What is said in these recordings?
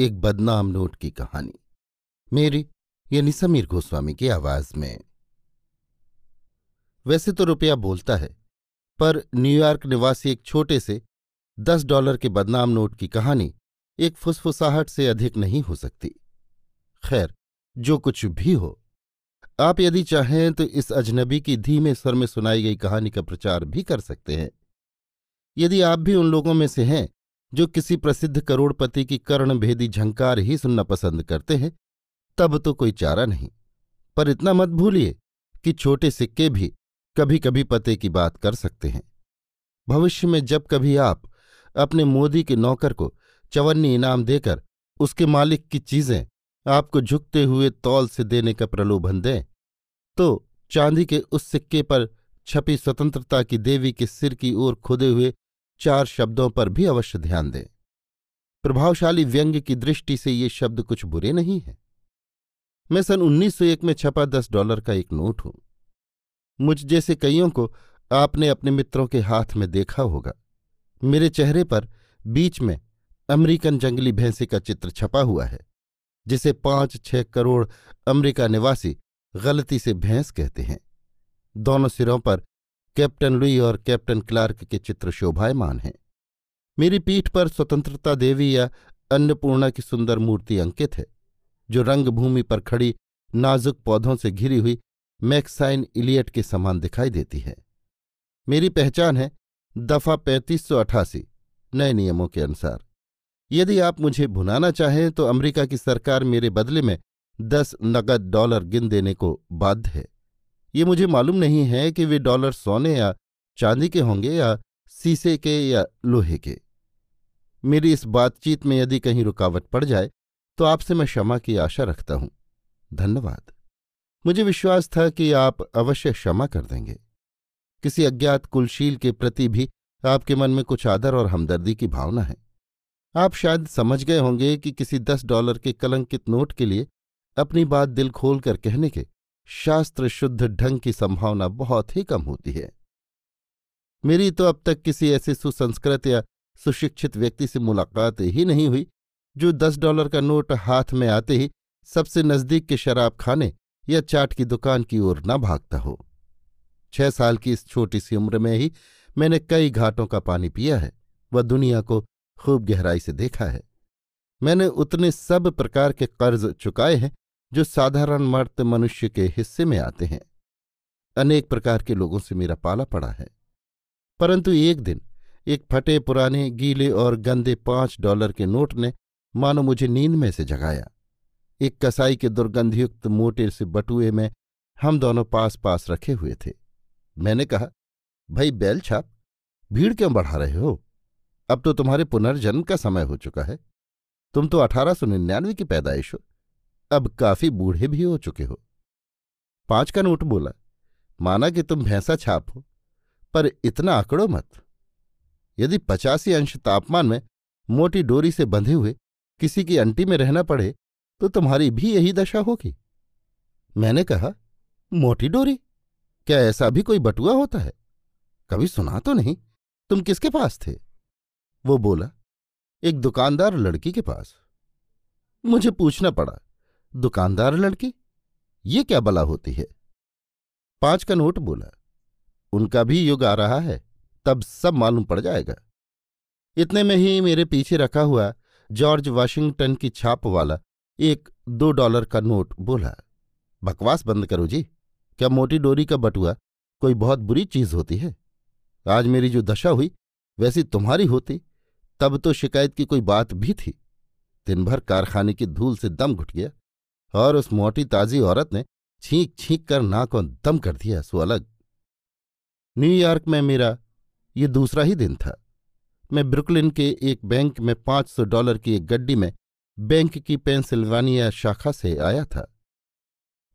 एक बदनाम नोट की कहानी। मेरी, यानी समीर गोस्वामी की आवाज़ में। वैसे तो रुपया बोलता है, पर न्यूयॉर्क निवासी एक छोटे से, दस डॉलर के बदनाम नोट की कहानी एक फुसफुसाहट से अधिक नहीं हो सकती। खैर, जो कुछ भी हो, आप यदि चाहें तो इस अजनबी की धीमे स्वर में सुनाई गई कहानी का प्रचार भी कर सकते हैं। यदि आप भी उन लोगों में से हैं जो किसी प्रसिद्ध करोड़पति की कर्णभेदी झंकार ही सुनना पसंद करते हैं, तब तो कोई चारा नहीं। पर इतना मत भूलिए कि छोटे सिक्के भी कभी कभी पते की बात कर सकते हैं। भविष्य में जब कभी आप अपने मोदी के नौकर को चवन्नी इनाम देकर उसके मालिक की चीज़ें आपको झुकते हुए तौल से देने का प्रलोभन दें तो चांदी के उस सिक्के पर छपी स्वतंत्रता की देवी के सिर की ओर खुदे हुए चार शब्दों पर भी अवश्य ध्यान दें। प्रभावशाली व्यंग्य की दृष्टि से ये शब्द कुछ बुरे नहीं हैं। मैं सन 1901 में छपा दस डॉलर का एक नोट हूँ। मुझ जैसे कईयों को आपने अपने मित्रों के हाथ में देखा होगा। मेरे चेहरे पर बीच में अमेरिकन जंगली भैंसे का चित्र छपा हुआ है, जिसे पाँच छह करोड़ अमेरिका निवासी गलती से भैंस कहते हैं। दोनों सिरों पर कैप्टन लुई और कैप्टन क्लार्क के चित्र शोभायमान हैं। मेरी पीठ पर स्वतंत्रता देवी या अन्नपूर्णा की सुंदर मूर्ति अंकित है, जो रंगभूमि पर खड़ी नाजुक पौधों से घिरी हुई मैक्साइन इलियट के समान दिखाई देती है। मेरी पहचान है दफ़ा पैंतीस सौ अठासी, नए नियमों के अनुसार। यदि आप मुझे भुनाना चाहें तो अमेरिका की सरकार मेरे बदले में दस नकद डॉलर गिन देने को बाध्य है। ये मुझे मालूम नहीं है कि वे डॉलर सोने या चांदी के होंगे या सीसे के या लोहे के। मेरी इस बातचीत में यदि कहीं रुकावट पड़ जाए तो आपसे मैं क्षमा की आशा रखता हूँ। धन्यवाद। मुझे विश्वास था कि आप अवश्य क्षमा कर देंगे। किसी अज्ञात कुलशील के प्रति भी आपके मन में कुछ आदर और हमदर्दी की भावना है। आप शायद समझ गए होंगे कि किसी दस डॉलर के कलंकित नोट के लिए अपनी बात दिल खोल कर कहने के शास्त्र शुद्ध ढंग की संभावना बहुत ही कम होती है। मेरी तो अब तक किसी ऐसे सुसंस्कृत या सुशिक्षित व्यक्ति से मुलाकात ही नहीं हुई, जो दस डॉलर का नोट हाथ में आते ही सबसे नज़दीक के शराब खाने या चाट की दुकान की ओर न भागता हो। छह साल की इस छोटी सी उम्र में ही मैंने कई घाटों का पानी पिया है, वह दुनिया को खूब गहराई से देखा है। मैंने उतने सब प्रकार के कर्ज चुकाए हैं जो साधारण मर्त मनुष्य के हिस्से में आते हैं। अनेक प्रकार के लोगों से मेरा पाला पड़ा है। परंतु एक दिन एक फटे पुराने गीले और गंदे पाँच डॉलर के नोट ने मानो मुझे नींद में से जगाया। एक कसाई के दुर्गंधयुक्त मोटे से बटुए में हम दोनों पास पास रखे हुए थे। मैंने कहा, भाई बैल छाप, भीड़ क्यों बढ़ा रहे हो? अब तो तुम्हारे पुनर्जन्म का समय हो चुका है। तुम तो अठारह सौ निन्यानवे की पैदाइश हो। अब काफ़ी बूढ़े भी हो चुके हो। पाँच का नोट बोला, माना कि तुम भैंसा छाप हो, पर इतना आंकड़ो मत। यदि पचासी अंश तापमान में मोटी डोरी से बंधे हुए किसी की अंटी में रहना पड़े तो तुम्हारी भी यही दशा होगी। मैंने कहा, मोटी डोरी? क्या ऐसा भी कोई बटुआ होता है? कभी सुना तो नहीं, तुम किसके पास थे? वो बोला, एक दुकानदार लड़की के पास। मुझे पूछना पड़ा दुकानदार लड़की, ये क्या बला होती है? पाँच का नोट बोला, उनका भी युग आ रहा है, तब सब मालूम पड़ जाएगा। इतने में ही मेरे पीछे रखा हुआ जॉर्ज वाशिंगटन की छाप वाला एक दो डॉलर का नोट बोला, बकवास बंद करो जी, क्या मोटी डोरी का बटुआ कोई बहुत बुरी चीज़ होती है? आज मेरी जो दशा हुई, वैसी तुम्हारी होती, तब तो शिकायत की कोई बात भी थी। दिन भर कारखाने की धूल से दम घुट गया। और उस मोटी ताजी औरत ने छींक छींक कर नाकों दम कर दिया सो अलग। न्यूयॉर्क में मेरा ये दूसरा ही दिन था। मैं ब्रुकलिन के एक बैंक में पाँच सौ डॉलर की एक गड्डी में बैंक की पेंसिल्वानिया शाखा से आया था।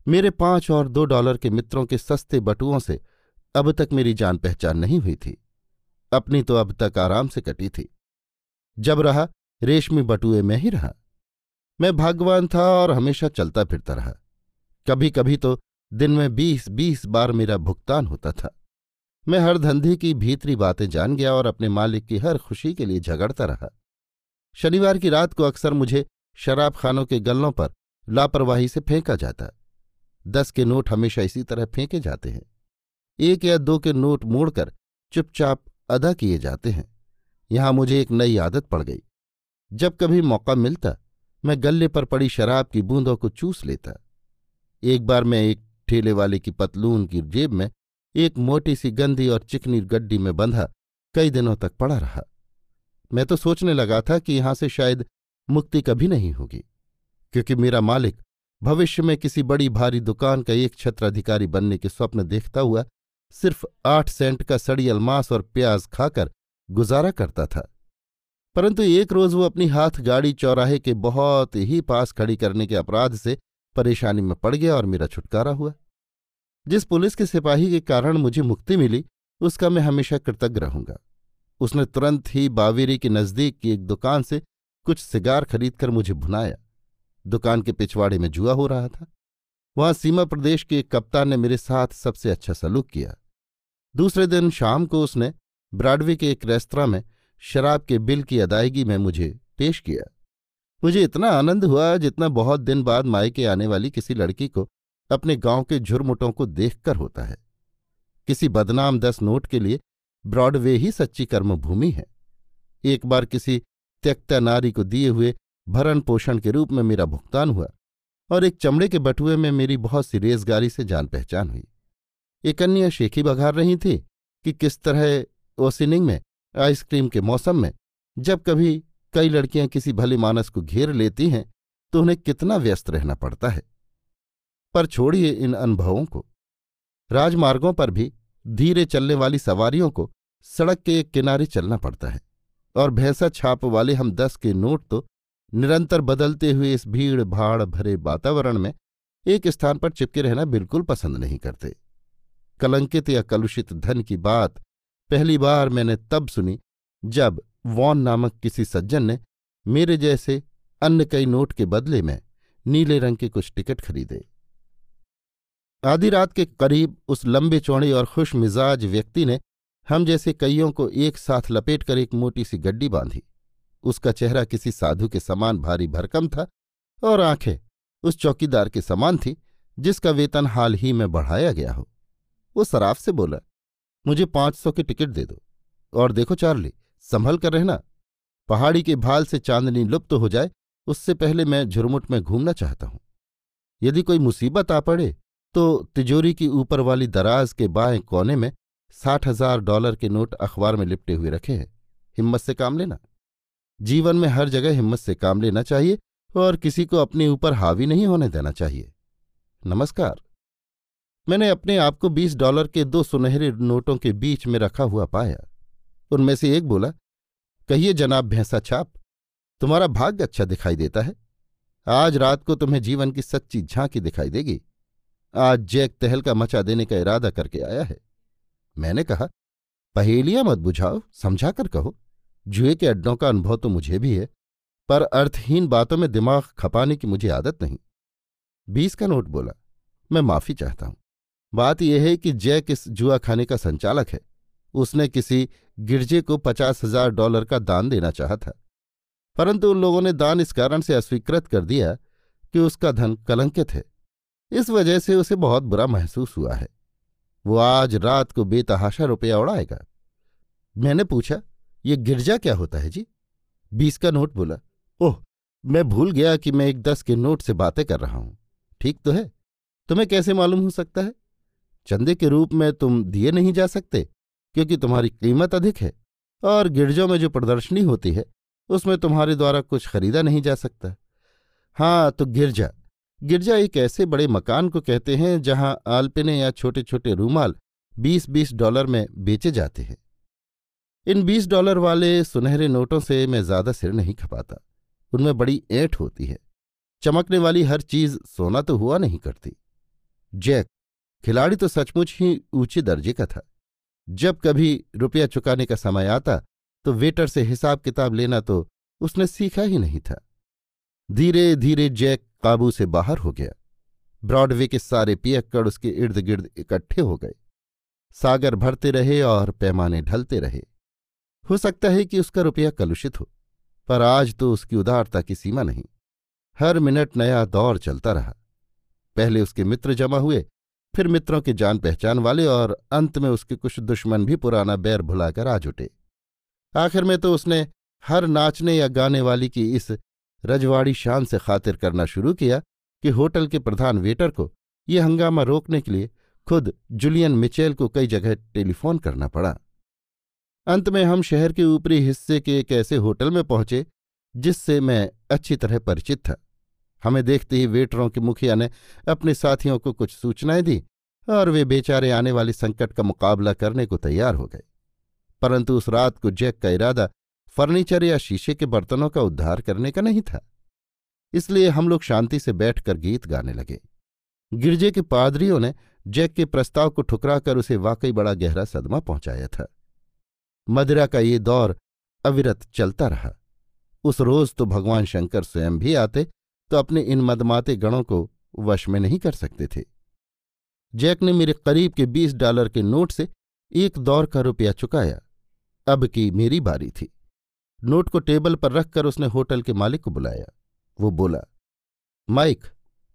मेरे पाँच और दो डॉलर के मित्रों के सस्ते बटुओं से अब तक मेरी जान पहचान नहीं हुई थी। अपनी तो अब तक आराम से कटी थी। जब रहा, रेशमी बटुए में ही रहा। मैं भाग्यवान था और हमेशा चलता फिरता रहा। कभी कभी तो दिन में बीस बीस बार मेरा भुगतान होता था। मैं हर धंधे की भीतरी बातें जान गया और अपने मालिक की हर खुशी के लिए झगड़ता रहा। शनिवार की रात को अक्सर मुझे शराब खानों के गल्लों पर लापरवाही से फेंका जाता। दस के नोट हमेशा इसी तरह फेंके जाते हैं। एक या दो के नोट मोड़कर चुपचाप अदा किए जाते हैं। यहाँ मुझे एक नई आदत पड़ गई। जब कभी मौका मिलता मैं गले पर पड़ी शराब की बूंदों को चूस लेता। एक बार मैं एक ठेले वाले की पतलून की जेब में एक मोटी सी गंदी और चिकनी गड्डी में बंधा, कई दिनों तक पड़ा रहा। मैं तो सोचने लगा था कि यहाँ से शायद मुक्ति कभी नहीं होगी, क्योंकि मेरा मालिक भविष्य में किसी बड़ी भारी दुकान का एक छत्राधिकारी बनने के स्वप्न देखता हुआ सिर्फ़ आठ सेंट का सड़ी मांस और प्याज खाकर गुजारा करता था। परंतु एक रोज वो अपनी हाथ गाड़ी चौराहे के बहुत ही पास खड़ी करने के अपराध से परेशानी में पड़ गया और मेरा छुटकारा हुआ। जिस पुलिस के सिपाही के कारण मुझे मुक्ति मिली, उसका मैं हमेशा कृतज्ञ रहूँगा। उसने तुरंत ही बावेरी के नज़दीक की एक दुकान से कुछ सिगार खरीदकर मुझे भुनाया। दुकान के पिछवाड़े में जुआ हो रहा था। वहाँ सीमा प्रदेश के एक कप्तान ने मेरे साथ सबसे अच्छा सलूक किया। दूसरे दिन शाम को उसने ब्रॉडवे के एक रेस्तरा में शराब के बिल की अदायगी में मुझे पेश किया। मुझे इतना आनंद हुआ जितना बहुत दिन बाद मायके आने वाली किसी लड़की को अपने गाँव के झुरमुटों को देखकर होता है। किसी बदनाम दस नोट के लिए ब्रॉडवे ही सच्ची कर्मभूमि है। एक बार किसी त्यक्ता नारी को दिए हुए भरण पोषण के रूप में मेरा भुगतान हुआ और एक चमड़े के बटुए में मेरी बहुत सी रेजगारी से जान पहचान हुई। एक अन्य शेखी बघार रही थी कि किस तरह ओसिनिंग में आइसक्रीम के मौसम में, जब कभी कई लड़कियाँ किसी भले मानस को घेर लेती हैं तो उन्हें कितना व्यस्त रहना पड़ता है। पर छोड़िए इन अनुभवों को। राजमार्गों पर भी धीरे चलने वाली सवारियों को सड़क के एक किनारे चलना पड़ता है, और भैंसा छाप वाले हम दस के नोट तो निरंतर बदलते हुए इस भीड़ भाड़ भरे वातावरण में एक स्थान पर चिपके रहना बिल्कुल पसंद नहीं करते। कलंकित या कलुषित धन की बात पहली बार मैंने तब सुनी जब वॉन नामक किसी सज्जन ने मेरे जैसे अन्य कई नोट के बदले में नीले रंग के कुछ टिकट खरीदे। आधी रात के करीब उस लंबे चौड़े और खुश मिजाज व्यक्ति ने हम जैसे कईयों को एक साथ लपेटकर एक मोटी सी गड्डी बांधी। उसका चेहरा किसी साधु के समान भारी भरकम था और आँखें उस चौकीदार के समान थी जिसका वेतन हाल ही में बढ़ाया गया हो। वो सराफ से बोला मुझे पाँच सौ की टिकट दे दो। और देखो चार्ली, संभल कर रहना। पहाड़ी के भाल से चांदनी लुप्त तो हो जाए, उससे पहले मैं झुरमुट में घूमना चाहता हूँ। यदि कोई मुसीबत आ पड़े तो तिजोरी की ऊपर वाली दराज के बाएँ कोने में साठ हज़ार डॉलर के नोट अखबार में लिपटे हुए रखे हैं। हिम्मत से काम लेना। जीवन में हर जगह हिम्मत से काम लेना चाहिए, और किसी को अपने ऊपर हावी नहीं होने देना चाहिए। नमस्कार। मैंने अपने आप को बीस डॉलर के दो सुनहरे नोटों के बीच में रखा हुआ पाया। उनमें से एक बोला, कहिए जनाब भैंसा छाप, तुम्हारा भाग्य अच्छा दिखाई देता है। आज रात को तुम्हें जीवन की सच्ची झांकी दिखाई देगी। आज जैक तहल का मचा देने का इरादा करके आया है। मैंने कहा, पहेलियाँ मत बुझाओ, समझा कर कहो। जुए के अड्डों का अनुभव तो मुझे भी है, पर अर्थहीन बातों में दिमाग खपाने की मुझे आदत नहीं। बीस का नोट बोला, मैं माफ़ी चाहता हूँ। बात यह है कि जैक इस जुआ खाने का संचालक है। उसने किसी गिरजे को पचास हज़ार डॉलर का दान देना चाहा था। परंतु उन लोगों ने दान इस कारण से अस्वीकृत कर दिया कि उसका धन कलंकित है। इस वजह से उसे बहुत बुरा महसूस हुआ है। वो आज रात को बेतहाशा रुपया उड़ाएगा। मैंने पूछा, ये गिरजा क्या होता है जी? बीस का नोट बोला, ओह, मैं भूल गया कि मैं एक दस के नोट से बातें कर रहा हूँ। ठीक तो है? तुम्हें कैसे मालूम हो सकता है? चंदे के रूप में तुम दिए नहीं जा सकते, क्योंकि तुम्हारी कीमत अधिक है, और गिरजों में जो प्रदर्शनी होती है, उसमें तुम्हारे द्वारा कुछ खरीदा नहीं जा सकता। हाँ तो गिरजा गिरजा एक ऐसे बड़े मकान को कहते हैं, जहाँ आलपिने या छोटे छोटे रूमाल बीस बीस डॉलर में बेचे जाते हैं। इन बीस डॉलर वाले सुनहरे नोटों से मैं ज़्यादा सिर नहीं खपाता। उनमें बड़ी ऐंठ होती है। चमकने वाली हर चीज़ सोना तो हुआ नहीं करती। जैक खिलाड़ी तो सचमुच ही ऊँचे दर्जे का था। जब कभी रुपया चुकाने का समय आता तो वेटर से हिसाब किताब लेना तो उसने सीखा ही नहीं था। धीरे धीरे जैक काबू से बाहर हो गया। ब्रॉडवे के सारे पियक्कड़ उसके इर्द गिर्द इकट्ठे हो गए। सागर भरते रहे और पैमाने ढलते रहे। हो सकता है कि उसका रुपया कलुषित हो, पर आज तो उसकी उदारता की सीमा नहीं। हर मिनट नया दौर चलता रहा। पहले उसके मित्र जमा हुए फिर मित्रों के जान पहचान वाले और अंत में उसके कुछ दुश्मन भी पुराना बैर भुलाकर आ जुटे। आखिर में तो उसने हर नाचने या गाने वाली की इस रजवाड़ी शान से खातिर करना शुरू किया कि होटल के प्रधान वेटर को ये हंगामा रोकने के लिए खुद जुलियन मिचेल को कई जगह टेलीफोन करना पड़ा। अंत में हम शहर के ऊपरी हिस्से के एक ऐसे होटल में पहुँचे जिससे मैं अच्छी तरह परिचित था। हमें देखते ही वेटरों के मुखिया ने अपने साथियों को कुछ सूचनाएँ दी और वे बेचारे आने वाले संकट का मुकाबला करने को तैयार हो गए। परंतु उस रात को जैक का इरादा फर्नीचर या शीशे के बर्तनों का उद्धार करने का नहीं था। इसलिए हम लोग शांति से बैठकर गीत गाने लगे। गिरजे के पादरियों ने जैक के प्रस्ताव को ठुकराकर उसे वाकई बड़ा गहरा सदमा पहुँचाया था। मदिरा का ये दौर अविरत चलता रहा। उस रोज तो भगवान शंकर स्वयं भी आते तो अपने इन मदमाते गणों को वश में नहीं कर सकते थे। जैक ने मेरे करीब के बीस डॉलर के नोट से एक दौर का रुपया चुकाया। अब की मेरी बारी थी। नोट को टेबल पर रखकर उसने होटल के मालिक को बुलाया। वो बोला, माइक,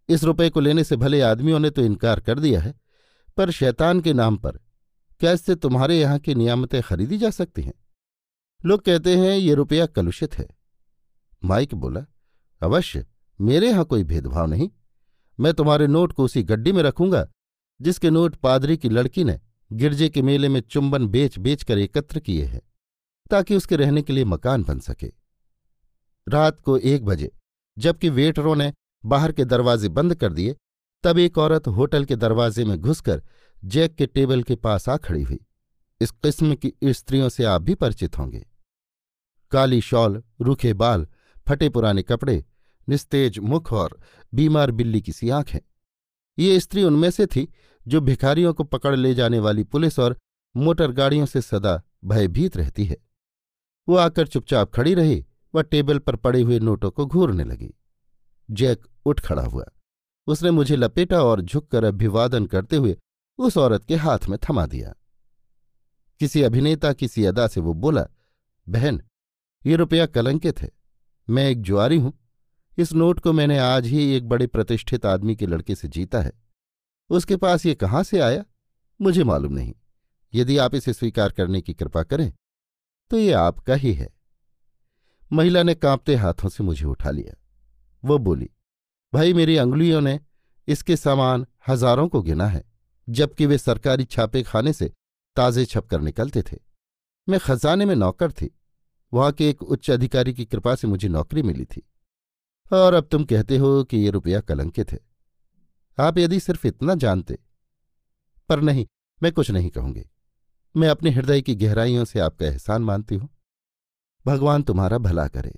इस रुपए को लेने से भले आदमियों ने तो इनकार कर दिया है, पर शैतान के नाम पर क्या इससे तुम्हारे यहाँ की नियामतें खरीदी जा सकती हैं? लोग कहते हैं, ये रुपया कलुषित है। माइक बोला, अवश्य। मेरे यहाँ कोई भेदभाव नहीं। मैं तुम्हारे नोट को उसी गड्डी में रखूँगा, जिसके नोट पादरी की लड़की ने गिरजे के मेले में चुंबन बेच बेच कर एकत्र किए हैं, ताकि उसके रहने के लिए मकान बन सके। रात को एक बजे, जबकि वेटरों ने बाहर के दरवाजे बंद कर दिए, तब एक औरत होटल के दरवाजे में घुसकर जैक के टेबल के पास आ खड़ी हुई। इस किस्म की स्त्रियों से आप भी परिचित होंगे। काली शॉल, रूखे बाल, फटे पुराने कपड़े निस्तेज मुख और बीमार बिल्ली की सी आँखें। ये स्त्री उनमें से थी जो भिखारियों को पकड़ ले जाने वाली पुलिस और मोटर गाड़ियों से सदा भयभीत रहती है। वो आकर चुपचाप खड़ी रही व टेबल पर पड़े हुए नोटों को घूरने लगी। जैक उठ खड़ा हुआ। उसने मुझे लपेटा और झुककर अभिवादन करते हुए उस औरत के हाथ में थमा दिया। किसी अभिनेता किसी अदा से वो बोला, बहन, ये रुपया कलंकित है मैं एक जुआरी हूँ। इस नोट को मैंने आज ही एक बड़े प्रतिष्ठित आदमी के लड़के से जीता है। उसके पास ये कहाँ से आया? मुझे मालूम नहीं। यदि आप इसे स्वीकार करने की कृपा करें तो ये आपका ही है। महिला ने कांपते हाथों से मुझे उठा लिया। वो बोली, भाई, मेरी अंगुलियों ने इसके सामान हज़ारों को गिना है, जबकि वे सरकारी छापे खाने से ताजे छपकर निकलते थे। मैं खजाने में नौकर थी। वहाँ के एक उच्च अधिकारी की कृपा से मुझे नौकरी मिली थी। और अब तुम कहते हो कि ये रुपया कलंकित है आप यदि सिर्फ़ इतना जानते। पर नहीं, मैं कुछ नहीं कहूँगी। मैं अपने हृदय की गहराइयों से आपका एहसान मानती हूँ। भगवान तुम्हारा भला करे।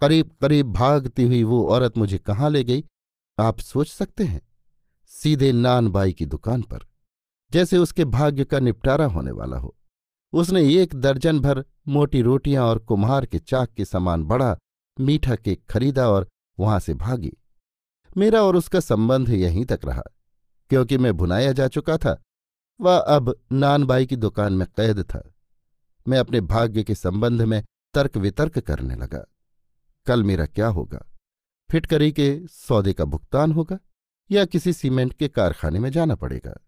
करीब करीब भागती हुई वो औरत मुझे कहाँ ले गई, आप सोच सकते हैं। सीधे नान बाई की दुकान पर, जैसे उसके भाग्य का निपटारा होने वाला हो। उसने एक दर्जन भर मोटी रोटियाँ और कुम्हार के चाक के समान बड़ा मीठा केक खरीदा और वहाँ से भागी। मेरा और उसका संबंध यहीं तक रहा, क्योंकि मैं भुनाया जा चुका था। वह अब नानबाई की दुकान में कैद था। मैं अपने भाग्य के संबंध में तर्क वितर्क करने लगा। कल मेरा क्या होगा? फिटकरी के सौदे का भुगतान होगा या किसी सीमेंट के कारखाने में जाना पड़ेगा?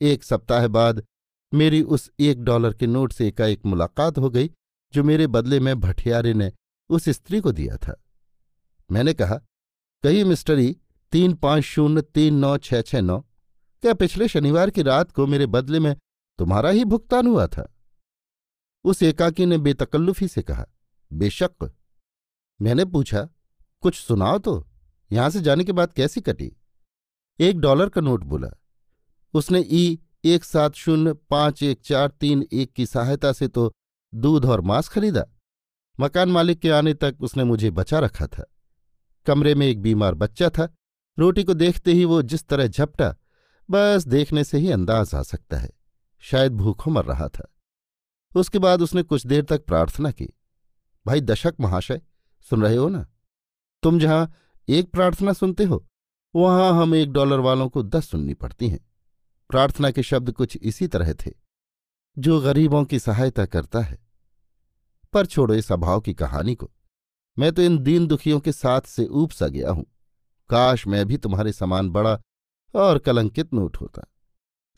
एक सप्ताह बाद मेरी उस एक डॉलर के नोट से एकाएक मुलाकात हो गई, जो मेरे बदले में भटियारे ने उस स्त्री को दिया था। मैंने कहा कही मिस्टरी, तीन पाँच शून्य तीन नौ छह छह नौ। क्या पिछले शनिवार की रात को मेरे बदले में तुम्हारा ही भुगतान हुआ था? उस एकाकी ने बेतकल्लुफी से कहा, बेशक। मैंने पूछा, कुछ सुनाओ तो यहाँ से जाने के बाद कैसी कटी? एक डॉलर का नोट बोला। उसने ई एक सात शून्य पाँच एक चार तीन एक की सहायता से तो दूध और मांस खरीदा। मकान मालिक के आने तक उसने मुझे बचा रखा था। कमरे में एक बीमार बच्चा था। रोटी को देखते ही वो जिस तरह झपटा, बस देखने से ही अंदाज आ सकता है। शायद भूखों मर रहा था। उसके बाद उसने कुछ देर तक प्रार्थना की। भाई, दशक महाशय, सुन रहे हो ना? तुम जहाँ एक प्रार्थना सुनते हो, वहाँ हम एक डॉलर वालों को दस सुननी पड़ती हैं। प्रार्थना के शब्द कुछ इसी तरह थे, जो गरीबों की सहायता करता है। पर छोड़ो इस अभाव की कहानी को। मैं तो इन दीन दुखियों के साथ से ऊब सा गया हूँ। काश मैं भी तुम्हारे समान बड़ा और कलंकित नोट होता।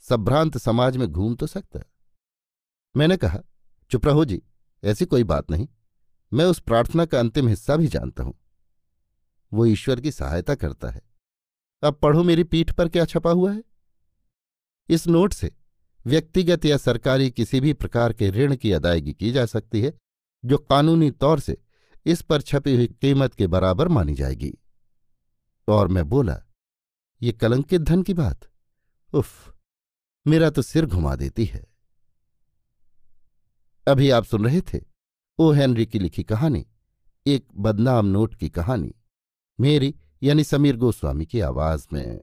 संभ्रांत समाज में घूम तो सकता मैंने कहा, चुप रहो जी, ऐसी कोई बात नहीं। मैं उस प्रार्थना का अंतिम हिस्सा भी जानता हूँ। वो ईश्वर की सहायता करता है। अब पढ़ो मेरी पीठ पर क्या छपा हुआ है? इस नोट से व्यक्तिगत या सरकारी किसी भी प्रकार के ऋण की अदायगी की जा सकती है। जो कानूनी तौर से इस पर छपी हुई कीमत के बराबर मानी जाएगी। और मैं बोला, ये कलंकित धन की बात? उफ, मेरा तो सिर घुमा देती है। अभी आप सुन रहे थे ओ. हेनरी की लिखी कहानी, एक बदनाम नोट की कहानी, मेरी यानी समीर गोस्वामी की आवाज़ में।